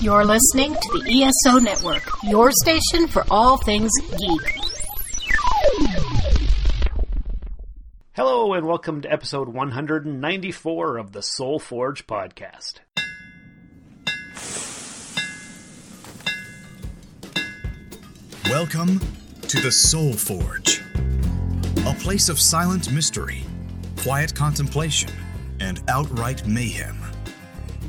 You're listening to the ESO Network, your station for all things geek. Hello, and welcome to episode 194 of the Soul Forge podcast. Welcome to the Soul Forge, a place of silent mystery, quiet contemplation, and outright mayhem.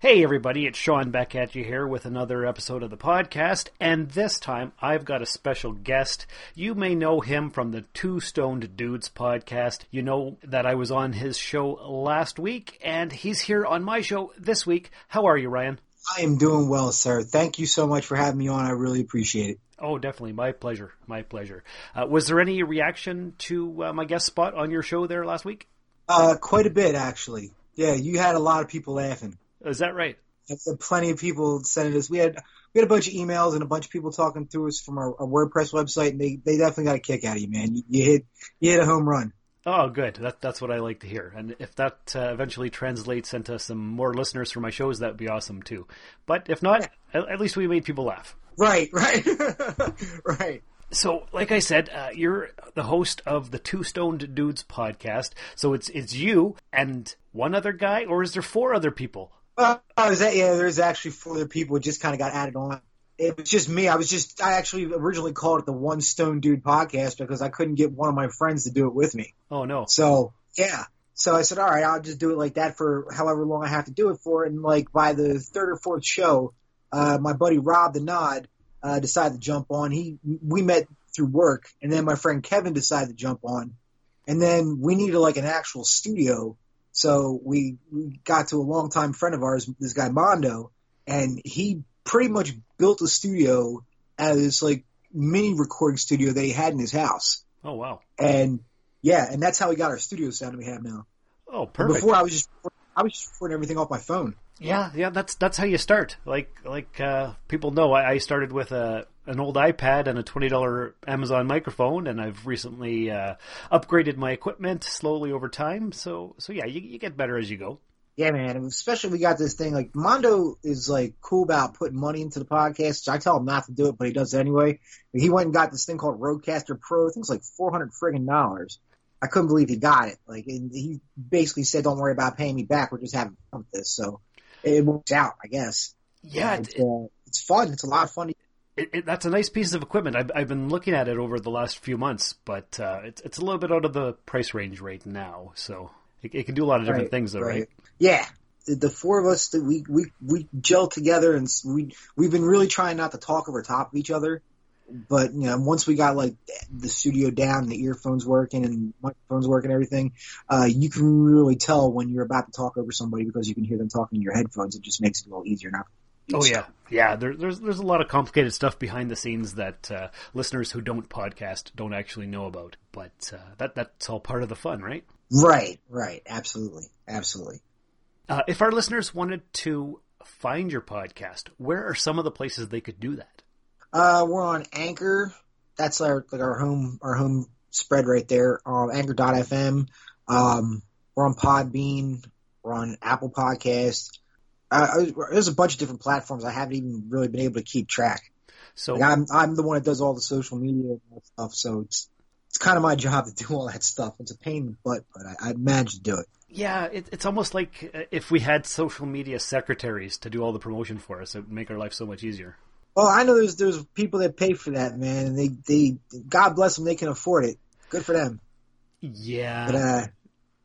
Hey everybody, it's Sean back at you here with another episode of the podcast, and this time I've got a special guest. You may know him from the Two Stoned Dudes podcast. You know that I was on his show last week, and he's here on my show this week. How are you, Ryan? I am doing well, sir. Thank you so much for having me on. I really appreciate it. Oh, definitely. My pleasure. My pleasure. Uh, was there any reaction to uh, my guest spot on your show there last week? Uh, quite a bit, actually. Yeah, you had a lot of people laughing. Is that right? Had plenty of people sending us. We had we had a bunch of emails and a bunch of people talking to us from our, our WordPress website, and they, they definitely got a kick out of you, man. You, you hit you hit a home run. Oh, good. That, that's what I like to hear. And if that uh, eventually translates into some more listeners for my shows, that would be awesome too. But if not, at, at least we made people laugh. Right, right, right. So, like I said, uh, you're the host of the Two Stoned Dudes podcast. So it's it's you and one other guy, or is there four other people? Uh, oh, that, yeah, there's actually four other people. It just kind of got added on. It was just me. I was just, I actually originally called it the One Stone Dude podcast because I couldn't get one of my friends to do it with me. Oh, no. So, yeah. So I said, all right, I'll just do it like that for however long I have to do it for. And like by the third or fourth show, uh, my buddy Rob the Nod uh, decided to jump on. He, we met through work, and then my friend Kevin decided to jump on. And then we needed like an actual studio so we, we got to a longtime friend of ours, this guy Mondo, and he pretty much built a studio out of this like mini recording studio that he had in his house. Oh wow! And yeah, and that's how we got our studio sound we have now. Oh, perfect. before I was just I was just recording everything off my phone. Yeah, yeah, that's that's how you start. Like like uh, people know, I, I started with a an old iPad and a twenty dollar Amazon microphone, and I've recently uh, upgraded my equipment slowly over time. So so yeah, you, you get better as you go. Yeah, man. Especially we got this thing like Mondo is like cool about putting money into the podcast. I tell him not to do it, but he does it anyway. He went and got this thing called Rodecaster Pro. I think it's like four hundred friggin' dollars. I couldn't believe he got it. Like, and he basically said, "Don't worry about paying me back. We're just having fun with this." So it works out, I guess. Yeah, it's, uh, it's fun. It's a lot of fun. It, it, that's a nice piece of equipment. I've, I've been looking at it over the last few months, but uh, it's it's a little bit out of the price range right now. So it, it can do a lot of different right, things, though, right? right? Yeah, the, four of us that we we we gel together, and we we've been really trying not to talk over top of each other. But you know, once we got like the studio down, the earphones working and microphones working, and everything, uh, you can really tell when you're about to talk over somebody because you can hear them talking in your headphones. It just makes it a little easier now. Oh yeah, yeah. There, there's there's a lot of complicated stuff behind the scenes that uh, listeners who don't podcast don't actually know about. But uh, that that's all part of the fun, right? Right, right. Absolutely, absolutely. Uh, if our listeners wanted to find your podcast, where are some of the places they could do that? Uh, we're on Anchor. That's our like our home our home spread right there. Um, Anchor.fm. Um, we're on Podbean. We're on Apple Podcast. Uh, there's a bunch of different platforms. I haven't even really been able to keep track. So like I'm I'm the one that does all the social media and stuff. So it's it's kind of my job to do all that stuff. It's a pain in the butt, but I, I managed to do it. Yeah, it, it's almost like uh, if we had social media secretaries to do all the promotion for us, it would make our life so much easier. Well, I know there's there's people that pay for that, man, and they they God bless them, they can afford it. Good for them. Yeah, but uh,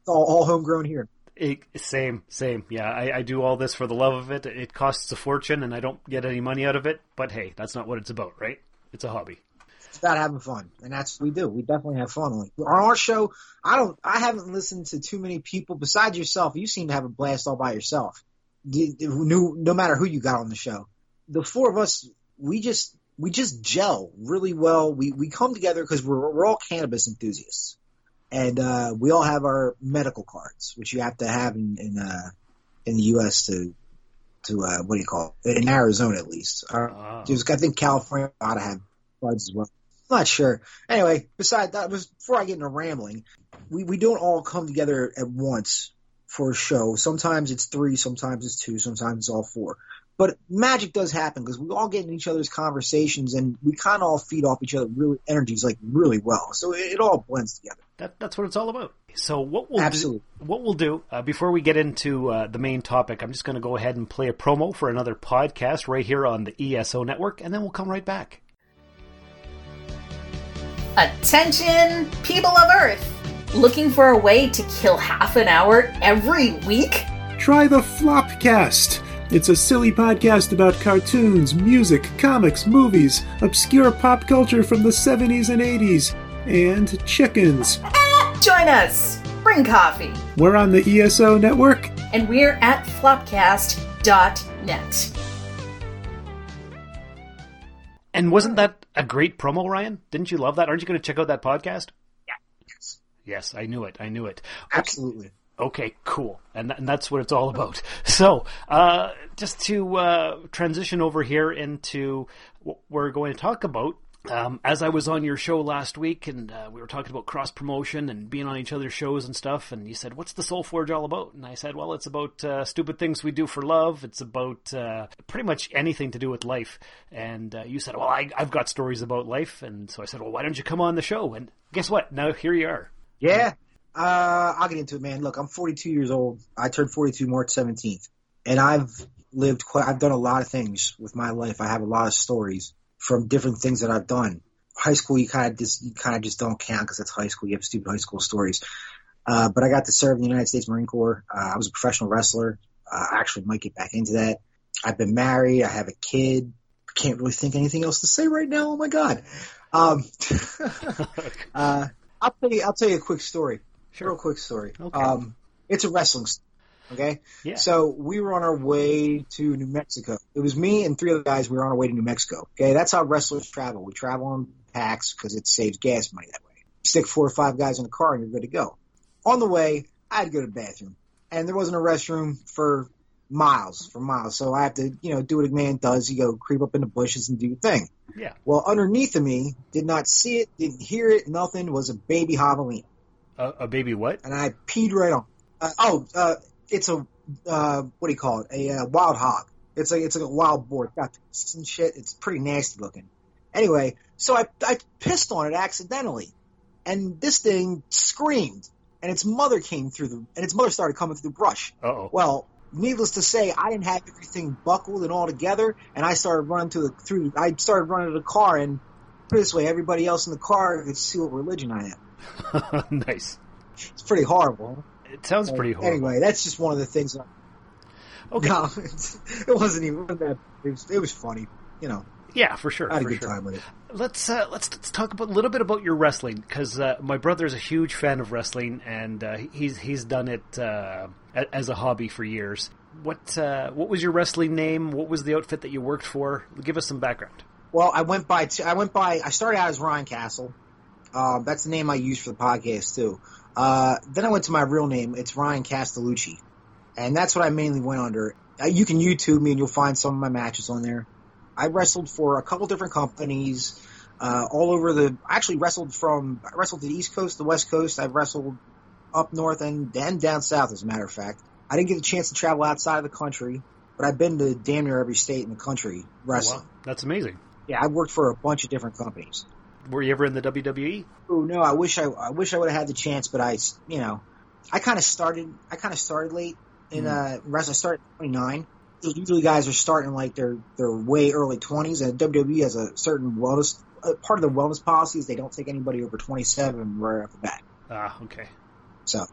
all, all homegrown here. It, same, same. Yeah, I, I do all this for the love of it. It costs a fortune, and I don't get any money out of it. But hey, that's not what it's about, right? It's a hobby. It's about having fun, and that's we do. We definitely have fun. On our show, I don't. I haven't listened to too many people besides yourself. You seem to have a blast all by yourself. no, no matter who you got on the show, the four of us, we just we just gel really well. We we come together because we're we're all cannabis enthusiasts, and uh, we all have our medical cards, which you have to have in in, uh, in the U.S. to to uh, what do you call it? In Arizona, at least. Uh, just- I think California ought to have cards as well. I'm Not sure. Anyway, besides that, was before I get into rambling, we we don't all come together at once for a show. Sometimes it's three, sometimes it's two, sometimes it's all four. But magic does happen because we all get in each other's conversations and we kind of all feed off each other really energies like really well. So it, it all blends together. That, that's what it's all about. So what we'll Absolutely. do, what we'll do uh, before we get into uh, the main topic, I'm just going to go ahead and play a promo for another podcast right here on the ESO network, and then we'll come right back. Attention, people of Earth! Looking for a way to kill half an hour every week? Try the Flopcast. It's a silly podcast about cartoons, music, comics, movies, obscure pop culture from the 70s and 80s, and chickens. Join us! Bring coffee! We're on the ESO network. And we're at flopcast.net. And wasn't that a great promo, Ryan? Didn't you love that? Aren't you going to check out that podcast? Yes. Yes, I knew it. I knew it. Absolutely. Okay, cool. And, th- and that's what it's all about. So, uh, just to uh, transition over here into what we're going to talk about. Um, as I was on your show last week, and uh, we were talking about cross promotion and being on each other's shows and stuff, and you said, "What's the Soul Forge all about?" And I said, "Well, it's about uh, stupid things we do for love. It's about uh, pretty much anything to do with life." And uh, you said, "Well, I, I've got stories about life," and so I said, "Well, why don't you come on the show?" And guess what? Now here you are. Yeah. Uh, I'll get into it, man. Look, I'm 42 years old. I turned 42 March 17th, and I've lived quite. I've done a lot of things with my life. I have a lot of stories from different things that I've done. High school, you kind of just you kind of just don't count because it's high school. You have stupid high school stories. Uh, but I got to serve in the United States Marine Corps. Uh, I was a professional wrestler. Uh, I actually might get back into that. I've been married. I have a kid. I can't really think anything else to say right now. Oh my god. Um, uh, I'll tell you. I'll tell you a quick story. Sure. Real quick story. Okay. Um, it's a wrestling story. Okay. Yeah. So we were on our way to New Mexico. It was me and three other guys. We were on our way to New Mexico. Okay. That's how wrestlers travel. We travel on packs because it saves gas money that way. Stick four or five guys in a car and you're good to go. On the way, I had to go to the bathroom and there wasn't a restroom for miles, for miles. So I have to, you know, do what a man does. You go creep up in the bushes and do your thing. Yeah. Well, underneath of me, did not see it, didn't hear it, nothing, was a baby javelina A, a baby what? and I peed right on. Uh, oh, uh, it's a uh, what do you call it? A uh, wild hog. It's like it's like a wild boar. It's got tusks and shit. It's pretty nasty looking. Anyway, so I I pissed on it accidentally, and this thing screamed, and its mother came through the and its mother started coming through the brush. Uh oh. Well, needless to say, I didn't have everything buckled and all together, and I started running to the through. I started running to the car, and put it this way, everybody else in the car could see what religion I am. nice. It's pretty horrible. It sounds pretty horrible. Anyway, that's just one of the things. That, Okay. No, it wasn't even that. It was, it was funny. You know, Yeah, for sure. I had a good sure. time with it. Let's uh, let's let's talk about, a little bit about your wrestling because uh, my brother is a huge fan of wrestling and uh, he's he's done it uh, as a hobby for years. What uh, what was your wrestling name? What was the outfit that you worked for? Give us some background. Well, I went by. T- I went by. I started out as Ryan Castle. Um, that's the name I use for the podcast too. Uh, then I went to my real name. It's Ryan Castellucci, and that's what I mainly went under. Uh, you can YouTube me and you'll find some of my matches on there. I wrestled for a couple different companies uh, all over the. I actually wrestled from. I wrestled the East Coast, the West Coast. I wrestled up north and then down south, as a matter of fact. I didn't get a chance to travel outside of the country, but I've been to damn near every state in the country wrestling. Wow, that's amazing. Yeah, I worked for a bunch of different companies. Were you ever in the? WWE? Oh no, I wish I, I wish I would have had the chance, but I, you know, I kind of started, I kind of started late in uh wrestling. I started at 29. Usually guys are starting like their their way early 20s, and WWE has a certain wellness. Uh, part of the wellness policy is they don't take anybody over 27 right off the bat. Ah, okay. So,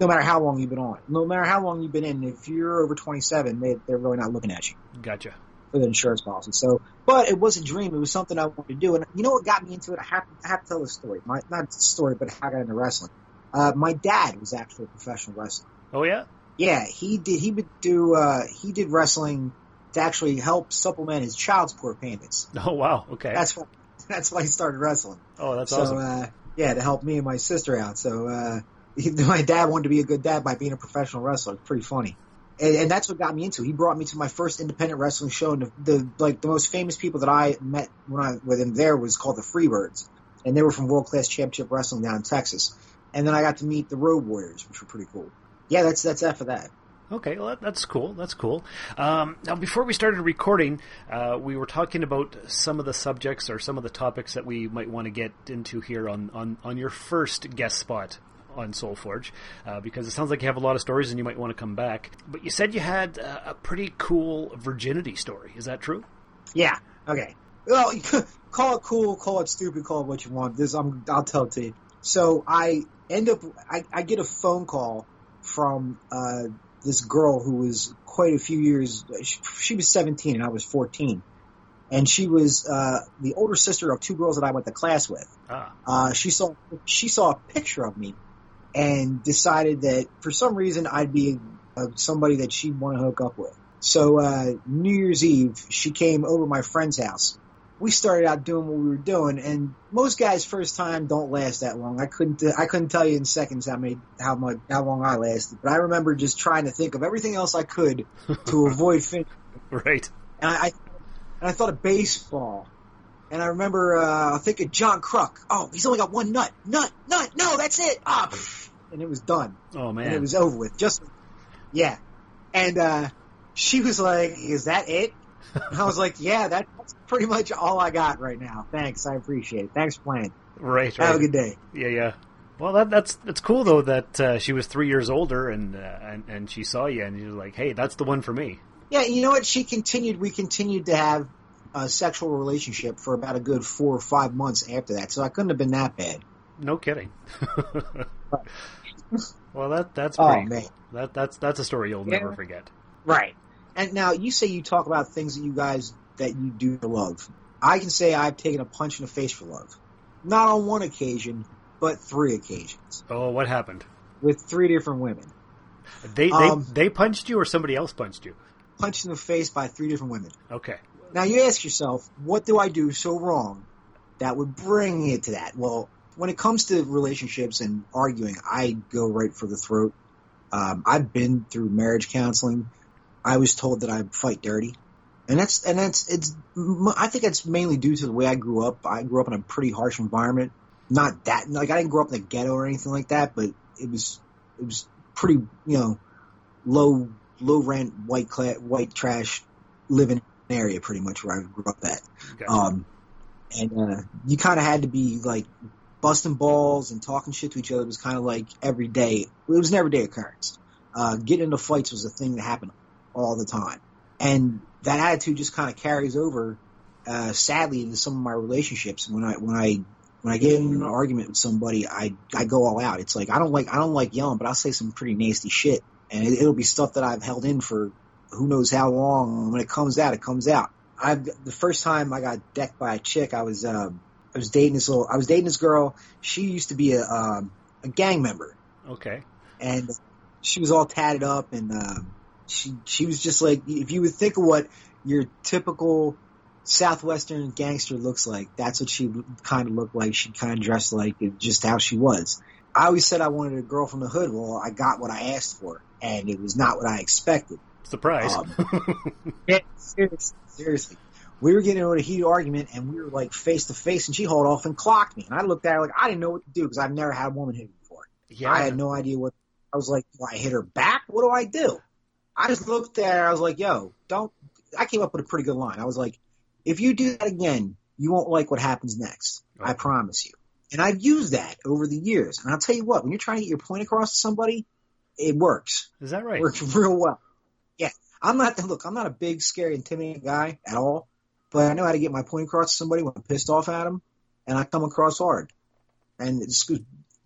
no matter how long you've been on, no matter how long you've been in, if you're over 27, they, they're really not looking at you. Gotcha. The insurance policy. So, but it was a dream. It was something I wanted to do. And you know what got me into it? I have, I have to tell the story. My, not the story, but how I got into wrestling. Uh, my dad was actually a professional wrestler. Oh yeah. Yeah, he did. He would do. Uh, he did wrestling to actually help supplement his child support payments. Oh wow, okay. That's why. That's why he started wrestling. oh, that's so, awesome. uh, yeah, to help me and my sister out. So, uh, he, my dad wanted to be a good dad by being a professional wrestler. It's pretty funny. And, and that's what got me into. it. He brought me to my first independent wrestling show, and the, the like the most famous people that I met when I with him there was called the Freebirds, and they were from World Class Championship Wrestling down in Texas. And then I got to meet the Road Warriors, which were pretty cool. Yeah, that's that's that for that. Okay, well, that's cool. That's cool. Um, now, before we started recording, uh, we were talking about some of the subjects or some of the topics that we might want to get into here on, on, on your first guest spot on SoulForge, uh, because it sounds like you have a lot of stories and you might want to come back. But you said you had uh, a pretty cool virginity story. Is that true? Yeah. Okay. Well, call it cool, call it stupid, call it what you want. This I'm I'll tell it to you. So I end up I, I get a phone call from uh, this girl who was quite a few years. She, she was 17 and I was 14, and she was uh, the older sister of two girls that I went to class with. Ah, Uh, she saw she saw a picture of me and decided that for some reason I'd be uh, somebody that she'd want to hook up with. So uh, New Year's Eve, she came over to my friend's house. We started out doing what we were doing, and most guys' first time don't last that long. I couldn't I couldn't tell you in seconds how many how much how long I lasted, but I remember just trying to think of everything else I could to avoid finishing. right. and I, and I thought of baseball. And I remember uh, thinking John Kruk. Oh, he's only got one nut. Nut, nut. No, that's it. Ah, pff. and it was done. Oh man, And it was over with. Just yeah. And uh, she was like, "Is that it?" And I was like, "Yeah, that's pretty much all I got right now. Thanks, I appreciate it. Thanks for playing. right. Have a good day." Yeah. Yeah. Well, that, that's that's cool though that uh, she was three years older and uh, and and she saw you and you're like, hey, that's the one for me. Yeah, you know what? She continued. We continued to have a sexual relationship for about a good four or five months after that. So I couldn't have been that bad. No kidding. well, that that's Oh pretty man. That that's that's a story you'll Yeah. never forget. Right. And now you say you talk about things that you guys that you do for love. I can say I've taken a punch in the face for love. Not on one occasion, but three occasions Oh, what happened? with three different women. They Um, they they punched you or somebody else punched you? Punched in the face by three different women. Okay. Now you ask yourself, what do I do so wrong that would bring it to that? Well, when it comes to relationships and arguing, I go right for the throat. Um, I've been through marriage counseling. I was told that I fight dirty, and that's and that's it's. I think that's mainly due to the way I grew up. I grew up in a pretty harsh environment. Not that like I didn't grow up in the ghetto or anything like that, but it was it was pretty you know low low rent white cla- white trash living area pretty much where I grew up at. Gotcha. Um, and uh, you kind of had to be like busting balls and talking shit to each other It was kind of like every day. It was an everyday occurrence. Uh, getting into fights was a thing that happened all the time, and that attitude just kind of carries over, uh, sadly, into some of my relationships. When I when I when I get in an argument with somebody, I I go all out. It's like I don't like I don't like yelling, but I'll say some pretty nasty shit, and it, it'll be stuff that I've held in for who knows how long. When it comes out, it comes out. I the first time I got decked by a chick, I was um, I was dating this little I was dating this girl. She used to be a um, a gang member, okay. and she was all tatted up, and um, she she was just like if you would think of what your typical southwestern gangster looks like, that's what she kind of looked like. She kind of dressed like just how she was. I always said I wanted a girl from the hood. Well, I got what I asked for, and it was not what I expected. Surprise. Um, yeah, seriously, seriously. We were getting into a heated argument and we were like face to face and she hauled off and clocked me. And I looked at her like I didn't know what to do because I've never had a woman hit me before. yeah. I had no idea what I was like, do I hit her back? What do I do? I just looked at her, I was like, yo, don't I came up with a pretty good line. I was like, if you do that again, you won't like what happens next. I Oh. promise you. And I've used that over the years. And I'll tell you what, when you're trying to get your point across to somebody, it works Is that right? works real well. Yeah, I'm not look. I'm not a big, scary, intimidating guy at all, but I know how to get my point across to somebody when I'm pissed off at them, and I come across hard. And it's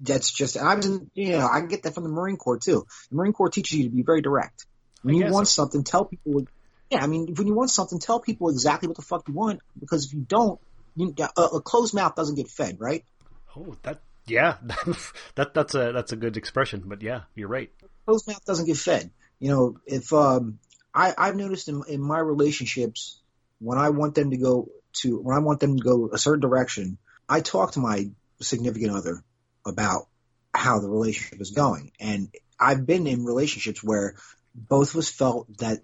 that's just I was in, you know I get that from the Marine Corps too. The Marine Corps teaches you to be very direct. When I you want so. something, tell people. Yeah, I mean, when you want something, tell people exactly what the fuck you want. Because if you don't, you, a, a closed mouth doesn't get fed, right? Oh, that Yeah, that that's a that's a good expression. But yeah, you're right. Closed mouth doesn't get fed. You know, if um, I I've noticed in in my relationships when I want them to go to when I want them to go a certain direction, I talk to my significant other about how the relationship is going, and I've been in relationships where both of us felt that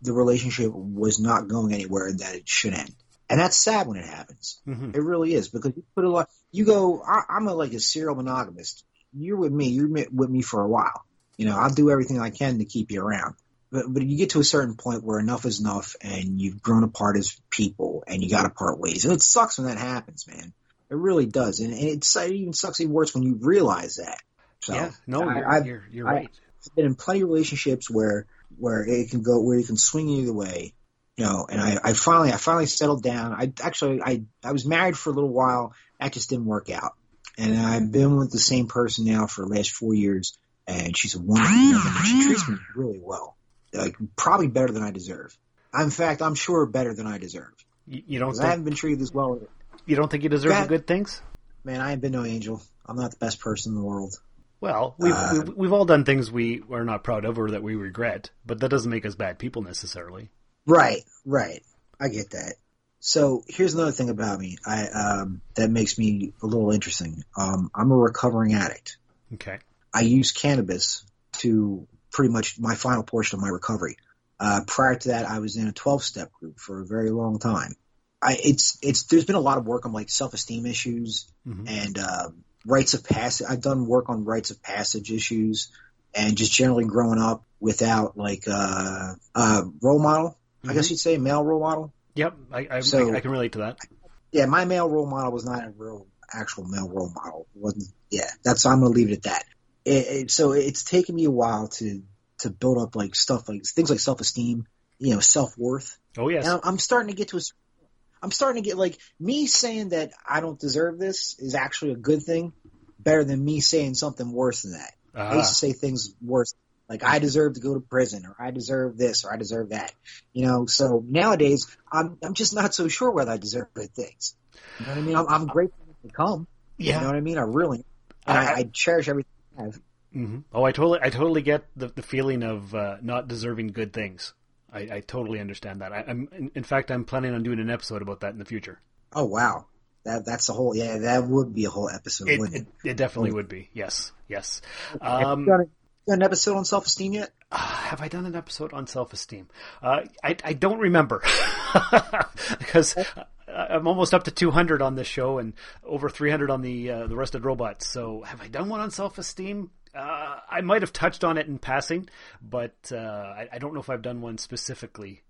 the relationship was not going anywhere and that it should end. And that's sad when it happens. Mm-hmm. It really is because you put a lot. You go. I, I'm a, like a serial monogamist. You're with me. You're with me for a while. You know, I'll do everything I can to keep you around. But but you get to a certain point where enough is enough, and you've grown apart as people, and you got to part ways. And it sucks when that happens, man. It really does, and, and it's, it even sucks even worse when you realize that. So, yeah, no, I- you're, you're, you're I- right. I've been in plenty of relationships where where it can go where it can swing either way. You know, and I, I finally I finally settled down. I actually I I was married for a little while. That just didn't work out. And I've been with the same person now for the last four years, and she's a wonderful woman. and She treats me really well, like probably better than I deserve. In fact, I'm sure better than I deserve. You, you don't 'Cause I think haven't been treated this well. you don't think you deserve That- good things? Man, I ain't been no angel. I'm not the best person in the world. Well, we've, Uh, we've we've all done things we are not proud of or that we regret, but that doesn't make us bad people necessarily. Right, right. I get that. So here's another thing about me. I um, that makes me a little interesting. Um, I'm a recovering addict. Okay. I use cannabis to pretty much my final portion of my recovery. Uh, prior to that, I was in a 12 step group for a very long time. I, it's, it's, there's been a lot of work on like self-esteem issues Mhm. and, um, rites of passage. I've done work on rites of passage issues and just generally growing up without like, uh, uh, role model, I guess you'd say male role model. Yep, I I, So- I, I can relate to that. Yeah, my male role model was not a real actual male role model. It wasn't yeah, that's I'm gonna leave it at that. It, it, so it's taken me a while to to build up like stuff like things like self esteem, you know, self worth. Oh yes. And I'm, starting to get to a. I'm starting to get like me saying that I don't deserve this is actually a good thing, better than me saying something worse than that. I used Ah, to say things worse, like I deserve to go to prison, or I deserve this, or I deserve that. You know, so nowadays I'm I'm just not so sure whether I deserve good things. You know what I mean? I'm, I'm grateful to come. yeah. You know what I mean? I really, and I, I- I cherish everything have. hmm Oh, I totally, I totally get the, the feeling of uh, not deserving good things. I, I totally understand that. I, I'm, in, in fact, I'm planning on doing an episode about that in the future. Oh wow, that that's a whole yeah, that would be a whole episode, It, wouldn't it, it? it definitely would be. Yes, yes. Have you Um, done, a, done an episode on self esteem yet? uh, have I done an episode on self-esteem? Uh, I, I don't remember because I'm almost up to 200 on this show and over 300 on the uh, the Rusted Robots. So have I done one on self-esteem? Uh, I might have touched on it in passing, but uh, I, I don't know if I've done one specifically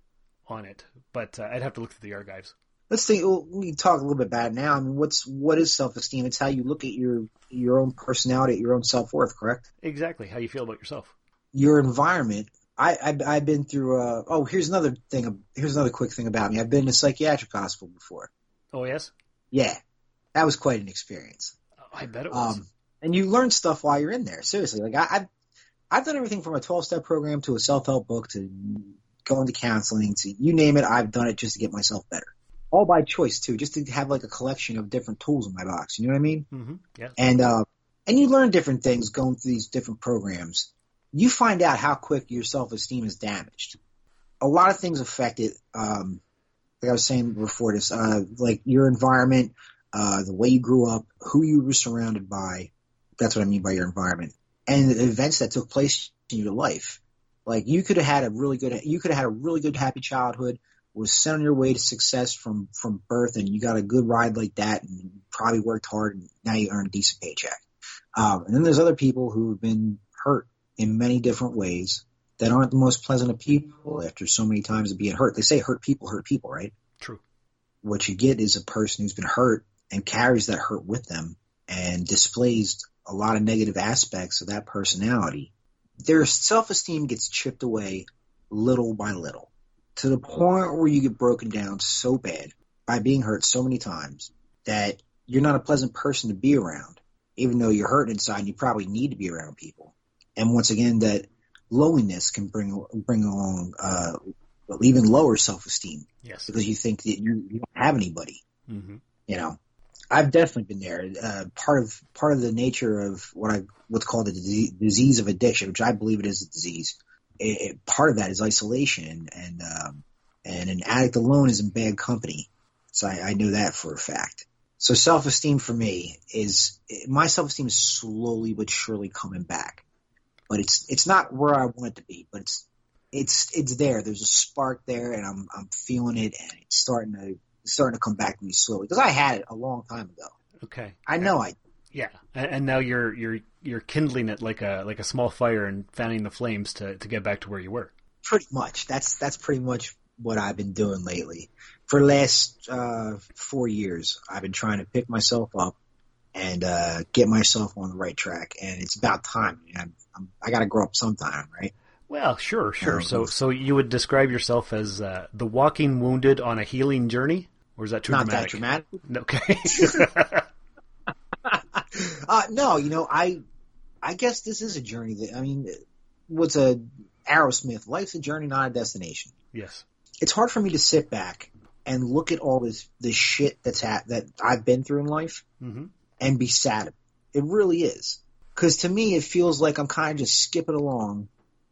on it. But uh, I'd have to look through the archives. Let's think. well, We talk a little bit about it now. I mean, what's what is self esteem? It's how you look at your your own personality, your own self worth. Correct? Exactly how you feel about yourself. your environment. I, I I've been through. Uh, oh, here's another thing. Here's another quick thing about me. I've been in a psychiatric hospital before. Oh yes, Yeah, that was quite an experience. I bet it was. Um, and you learn stuff while you're in there. Seriously, like I, I've I've done everything from a 12 step program to a self help book to going to counseling to you name it. I've done it just to get myself better. All by choice too, just to have like a collection of different tools in my box. You know what I mean? hmm Yeah. and uh, and you learn different things going through these different programs. You find out how quick your self esteem is damaged. A lot of things affect it. Um, like I was saying before this, uh, like your environment, uh, the way you grew up, who you were surrounded by. That's what I mean by your environment, and the events that took place in your life. Like you could have had a really good, you could have had a really good, happy childhood. Was sent on your way to success from from birth, and you got a good ride like that, and probably worked hard, and now you earn a decent paycheck. Um, and then there's other people who have been hurt in many different ways that aren't the most pleasant of people after so many times of being hurt. They say hurt people hurt people, right? True. What you get is a person who's been hurt and carries that hurt with them and displays a lot of negative aspects of that personality. Their self-esteem gets chipped away little by little to the point where you get broken down so bad by being hurt so many times that you're not a pleasant person to be around, even though you're hurt inside and you probably need to be around people. And once again, that loneliness can bring bring along uh, even lower self esteem Yes. because you think that you, you don't have anybody, hmm you know. I've definitely been there. Uh, part of part of the nature of what I what's called the disease, disease of addiction, which I believe it is a disease. It, it, part of that is isolation, and um, and an addict alone is in bad company. So I, I know that for a fact. So self esteem for me is my self esteem is slowly but surely coming back, but it's it's not where I want it to be, but it's it's it's there. There's a spark there, and I'm I'm feeling it, and it's starting to starting to come back to me slowly because I had it a long time ago. Okay. I know I. Yeah, and, and now you're you're you're kindling it like a like a small fire and fanning the flames to to get back to where you were. Pretty much. That's that's pretty much what I've been doing lately. For the last uh, four years, I've been trying to pick myself up and uh, get myself on the right track, and it's about time. I'm, I'm, I got to grow up sometime, right? Well, sure, sure. So, so you would describe yourself as uh, the walking wounded on a healing journey, or is that too Not dramatic? that dramatic. Okay. uh, no, you know, I, I guess this is a journey that I mean, what's a Aerosmith? Life's a journey, not a destination. yes. It's hard for me to sit back and look at all this this shit that's ha- that I've been through in life hmm and be sad. It really is. Because to me, it feels like I'm kind of just skipping along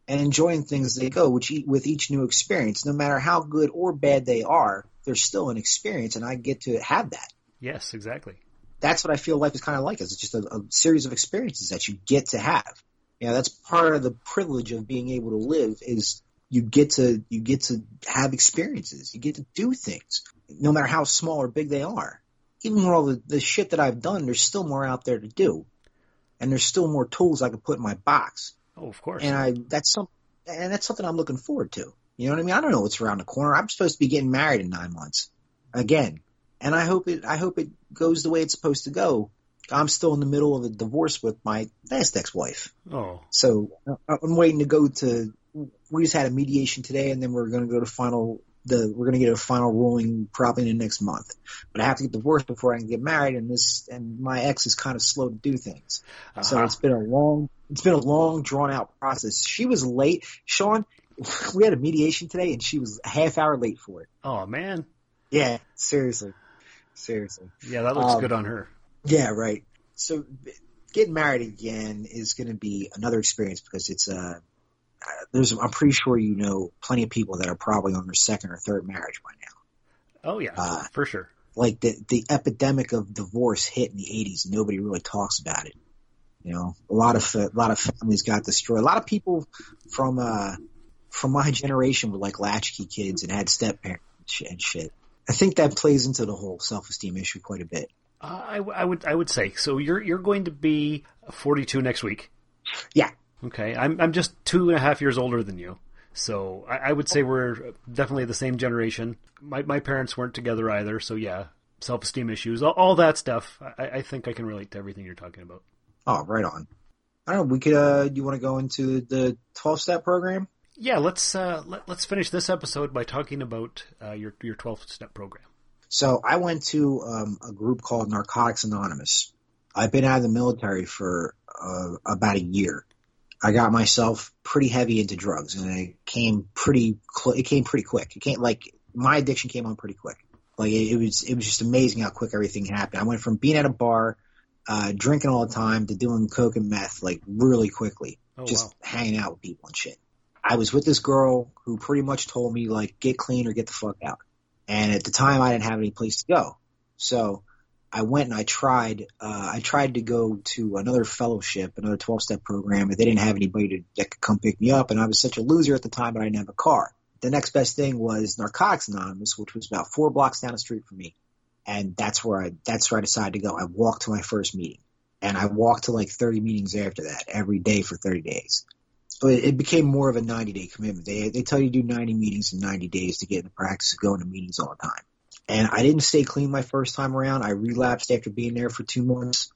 and enjoying things as they go, which e- with each new experience, no matter how good or bad they are, they're still an experience, and I get to have that. Yes, exactly. That's what I feel life is kind of like. Is it's just a, a series of experiences that you get to have. You know, that's part of the privilege of being able to live is you get to you get to have experiences. You get to do things, no matter how small or big they are. Even with all the, the shit that I've done, there's still more out there to do, and there's still more tools I can put in my box. Oh, of course. And I that's some and that's something I'm looking forward to. You know what I mean? I don't know what's around the corner. I'm supposed to be getting married in nine months again, and I hope it I hope it goes the way it's supposed to go. I'm still in the middle of a divorce with my last ex-wife. oh, So I'm waiting to go to. We just had a mediation today, and then we're going to go to final. The we're going to get a final ruling probably in the next month. But I have to get divorced before I can get married, and this and my ex is kind of slow to do things. So Uh-huh. it's been a long, it's been a long, drawn out process. She was late, Sean. We had a mediation today, and she was a half hour late for it. oh man. Yeah, seriously, seriously. Yeah, that looks Um, good on her. Yeah, right. So getting married again is going to be another experience because it's uh, uh, there's I'm pretty sure you know plenty of people that are probably on their second or third marriage by now. Oh yeah, uh, for sure. Like the the epidemic of divorce hit in the 80s. Nobody really talks about it. You know, a lot of a lot of families got destroyed. A lot of people from uh from my generation were like latchkey kids and had step parents and shit. I think that plays into the whole self esteem issue quite a bit. Uh, I, I would I would say so. You're you're going to be 42 next week. Yeah. Okay. I'm I'm just two and a half years older than you, so I, I would say we're definitely the same generation. My my parents weren't together either, so yeah, self esteem issues, all, all that stuff. I, I think I can relate to everything you're talking about. Oh, right on. I don't know. We could. Uh, you want to go into the twelve step program? Yeah, let's uh, let, let's finish this episode by talking about uh, your your 12 step program. So I went to um, a group called Narcotics Anonymous. I've been out of the military for uh, about a year. I got myself pretty heavy into drugs, and it came pretty. Cl- it came pretty quick. It came like my addiction came on pretty quick. Like it, it was. It was just amazing how quick everything happened. I went from being at a bar, uh, drinking all the time, to doing coke and meth like really quickly. Oh just wow. hanging out with people and shit. I was with this girl who pretty much told me like get clean or get the fuck out. And at the time I didn't have any place to go. So I went and I tried uh I tried to go to another fellowship, another 12-step program, but they didn't have anybody to, that could come pick me up and I was such a loser at the time but I didn't have a car. The next best thing was Narcotics Anonymous, which was about 4 blocks down the street from me. And that's where I that's where I decided to go. I walked to my first meeting and I walked to like 30 meetings after that every day for 30 days. So it, it became more of a 90 day commitment. They they tell you to do 90 meetings in 90 days to get in the practice of going to meetings all the time. And I didn't stay clean my first time around. I relapsed after being there for two months,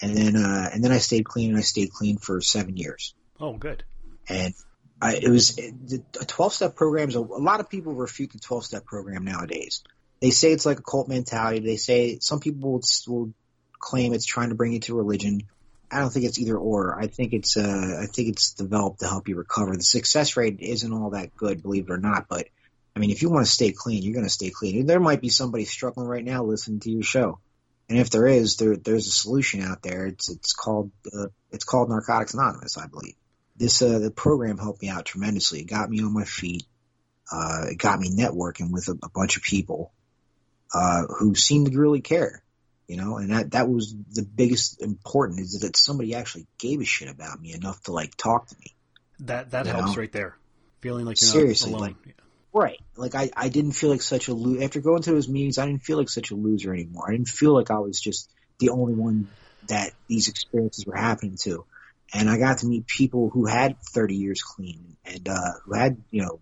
and then uh, and then I stayed clean and I stayed clean for seven years. Oh, good. And I, it was the a 12 step program. is A, a lot of people refute the 12 step program nowadays. They say it's like a cult mentality. They say some people will, will claim it's trying to bring you to religion. I don't think it's either or. I think it's uh, I think it's developed to help you recover. The success rate isn't all that good, believe it or not. But I mean, if you want to stay clean, you're going to stay clean. There might be somebody struggling right now listening to your show, And if there is, there there's a solution out there. It's it's called uh, it's called Narcotics Anonymous, I believe. This uh, the program helped me out tremendously. It got me on my feet. Uh, it got me networking with a, a bunch of people uh, who seemed to really care, you know. And that that was the biggest important is that somebody actually gave a shit about me enough to like talk to me. That that helps know? right there. Feeling like you're Seriously, not alone. like- Right. Like I, I didn't feel like such a loser after going to those meetings. I didn't feel like such a loser anymore. I didn't feel like I was just the only one that these experiences were happening to. And I got to meet people who had 30 years clean and, uh, who had, you know,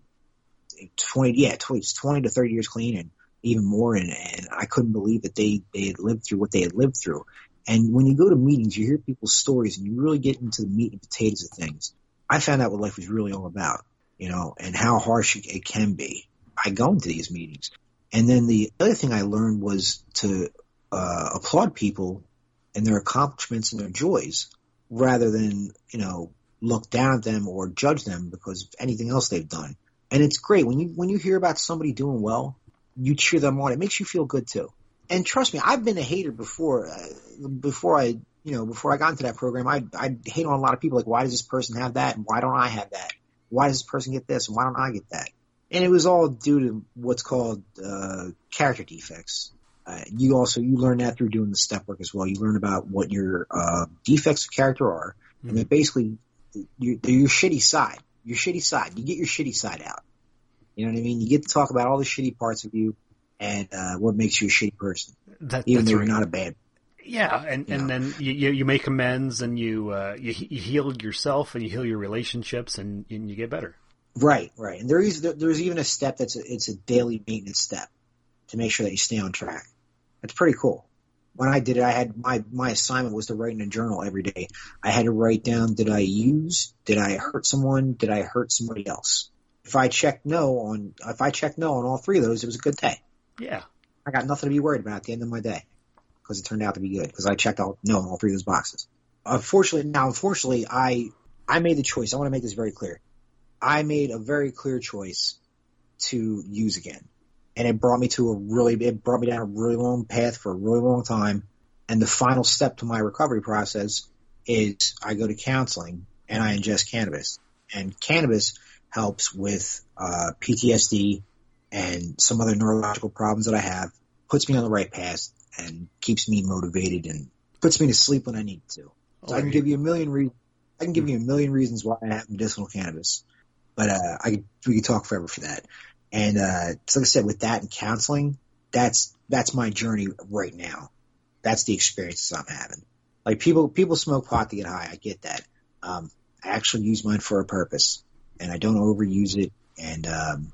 20, yeah, 20, 20 to 30 years clean and even more. And, and I couldn't believe that they, they had lived through what they had lived through. And when you go to meetings, you hear people's stories and you really get into the meat and potatoes of things. I found out what life was really all about you know, and how harsh it- can be. I go into these meetings. And then the other thing I learned was to uh, applaud people and their accomplishments and their joys rather than, you know, look down at them or judge them because of anything else they've done. And it's great when you when you hear about somebody doing well, you cheer them on. It makes you feel good too. And trust me, I've been a hater before. Uh, before I, you know, before I got into that program, I I hate on a lot of people. Like, why does this person have that, and why don't I have that? Why does this person get this, and why don't I get that? And it was all due to what's called uh, character defects. Uh, you also you learn that through doing the step work as well. You learn about what your uh, defects of character are, and they're basically your, they're your shitty side. Your shitty side. You get your shitty side out. You know what I mean? You get to talk about all the shitty parts of you and uh, what makes you a shitty person, That, even though right. you're not a bad. Yeah, and, and Yeah. then you, you you make amends and you uh, you, you heal yourself and you heal your relationships and, and you get better. Right, right. And there is there's even a step that's a, it's a daily maintenance step to make sure that you stay on track. That's pretty cool. When I did it, I had my my assignment was to write in a journal every day. I had to write down: Did I use? Did I hurt someone? Did I hurt somebody else? If I checked no on if I checked no on all three of those, it was a good day. Yeah, I got nothing to be worried about at the end of my day because it turned out to be good because I checked all no all three of those boxes. Unfortunately, now unfortunately, I I made the choice. I want to make this very clear. I made a very clear choice to use again, and it brought me to a really it brought me down a really long path for a really long time. And the final step to my recovery process is I go to counseling and I ingest cannabis, and cannabis helps with uh, PTSD and some other neurological problems that I have, puts me on the right path and keeps me motivated and puts me to sleep when I need to. So I can give you a million re- I can give you a million reasons why I have medicinal cannabis, but uh, I could, we could talk forever for that. And uh, so like I said, with that and counseling, that's that's my journey right now. That's the experiences I'm having. Like people people smoke pot to get high. I get that. Um, I actually use mine for a purpose, and I don't overuse it. And um,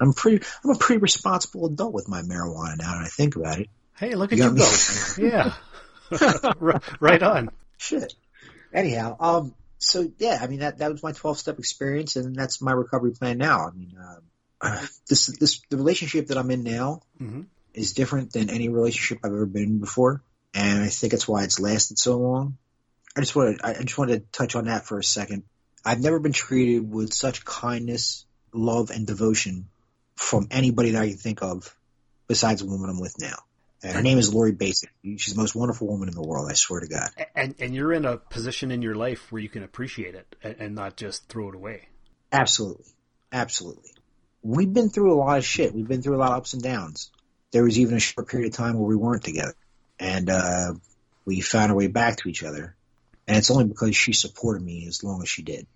I'm pretty I'm a pretty responsible adult with my marijuana now that I think about it. Hey, look at You you go. yeah. right, on. Shit. Anyhow, um, so yeah, I mean that that was my twelve step experience, and that's my recovery plan now. I mean, uh, this this the relationship that I'm in now hmm is different than any relationship I've ever been in before, and I think that's why it's lasted so long. I just wanted I I just wanted to touch on that for a second. I've never been treated with such kindness, love, and devotion from anybody that I can think of, besides the woman I'm with now. And her name is Lori Basic. She's the most wonderful woman in the world. I swear to God. And and you're in a position in your life where you can appreciate it and, and not just throw it away. Absolutely. Absolutely. We've been through a lot of shit. We've been through a lot of ups and downs. There was even a short period of time where we weren't together. And uh, we found our way back to each other. And it's only because she supported me as long as she did.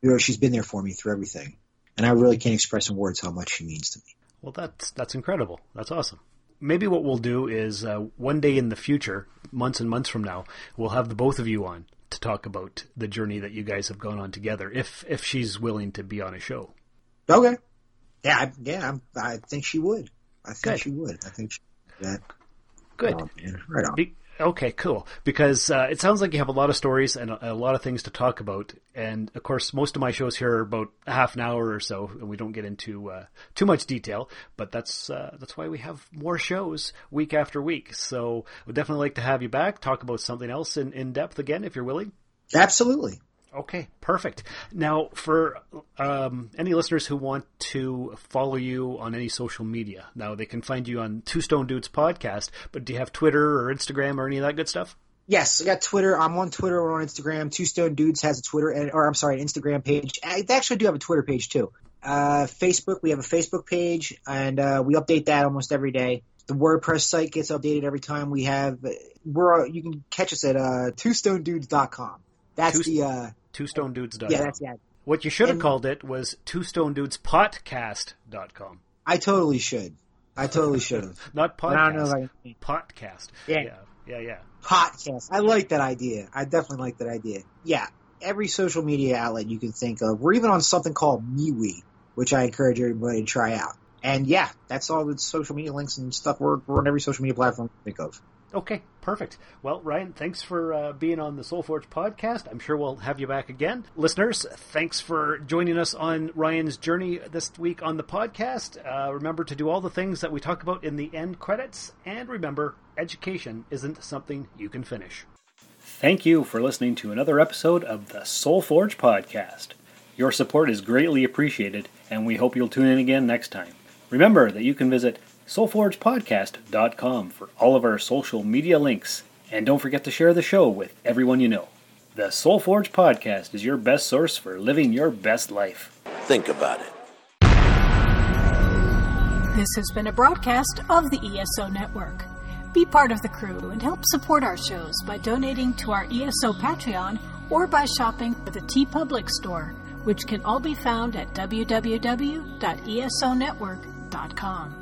You know, she's been there for me through everything. And I really can't express in words how much she means to me. Well, that's that's incredible. That's awesome. Maybe what we'll do is uh, one day in the future, months and months from now, we'll have the both of you on to talk about the journey that you guys have gone on together. If if she's willing to be on a show. Okay. Yeah, I, yeah, I think she would. I think Good. she would. I think she that. Good. Oh. Right on. Be- okay, cool. Because uh, it sounds like you have a lot of stories and a, a lot of things to talk about. And of course, most of my shows here are about half an hour or so, and we don't get into uh, too much detail. But that's uh, that's why we have more shows week after week. So we'd definitely like to have you back, talk about something else in, in depth again, if you're willing. Absolutely. Okay, perfect. Now, for um, any listeners who want to follow you on any social media, now they can find you on Two Stoned Dudes podcast. But do you have Twitter or Instagram or any of that good stuff? Yes, I got Twitter. I'm on Twitter or on Instagram. Two Stoned Dudes has a Twitter, and, or I'm sorry, an Instagram page. I actually do have a Twitter page too. Uh, Facebook, we have a Facebook page, and uh, we update that almost every day. The WordPress site gets updated every time. We have we're you can catch us at uh, twostonedudes.com. That's Two- the uh, TwoStonedDudes.com. yeah, that's yeah. What you should have And- called it was Two Stoned Dudes TwoStonedDudesPodcast.com. I totally should. I totally should have. Not podcast. But I don't know if I can. Podcast. Yeah. yeah, yeah. yeah. Podcast. I like that idea. I definitely like that idea. Yeah, every social media outlet you can think of. We're even on something called MeWe, which I encourage everybody to try out. And yeah, that's all the social media links and stuff. We're, we're on every social media platform you can think of. Okay, perfect. Well, Ryan, thanks for uh, being on the Soul Forge podcast. I'm sure we'll have you back again. Listeners, thanks for joining us on Ryan's journey this week on the podcast. Uh, remember to do all the things that we talk about in the end credits. And remember, education isn't something you can finish. Thank you for listening to another episode of the Soul Forge podcast. Your support is greatly appreciated, and we hope you'll tune in again next time. Remember that you can visit soulforgepodcast.com for all of our social media links, and don't forget to share the show with everyone you know. The Soul Forge podcast is your best source for living your best life. Think about it. This has been a broadcast of the ESO Network. Be part of the crew and help support our shows by donating to our ESO Patreon or by shopping at the TeePublic store, which can all be found at www.esonetwork.com.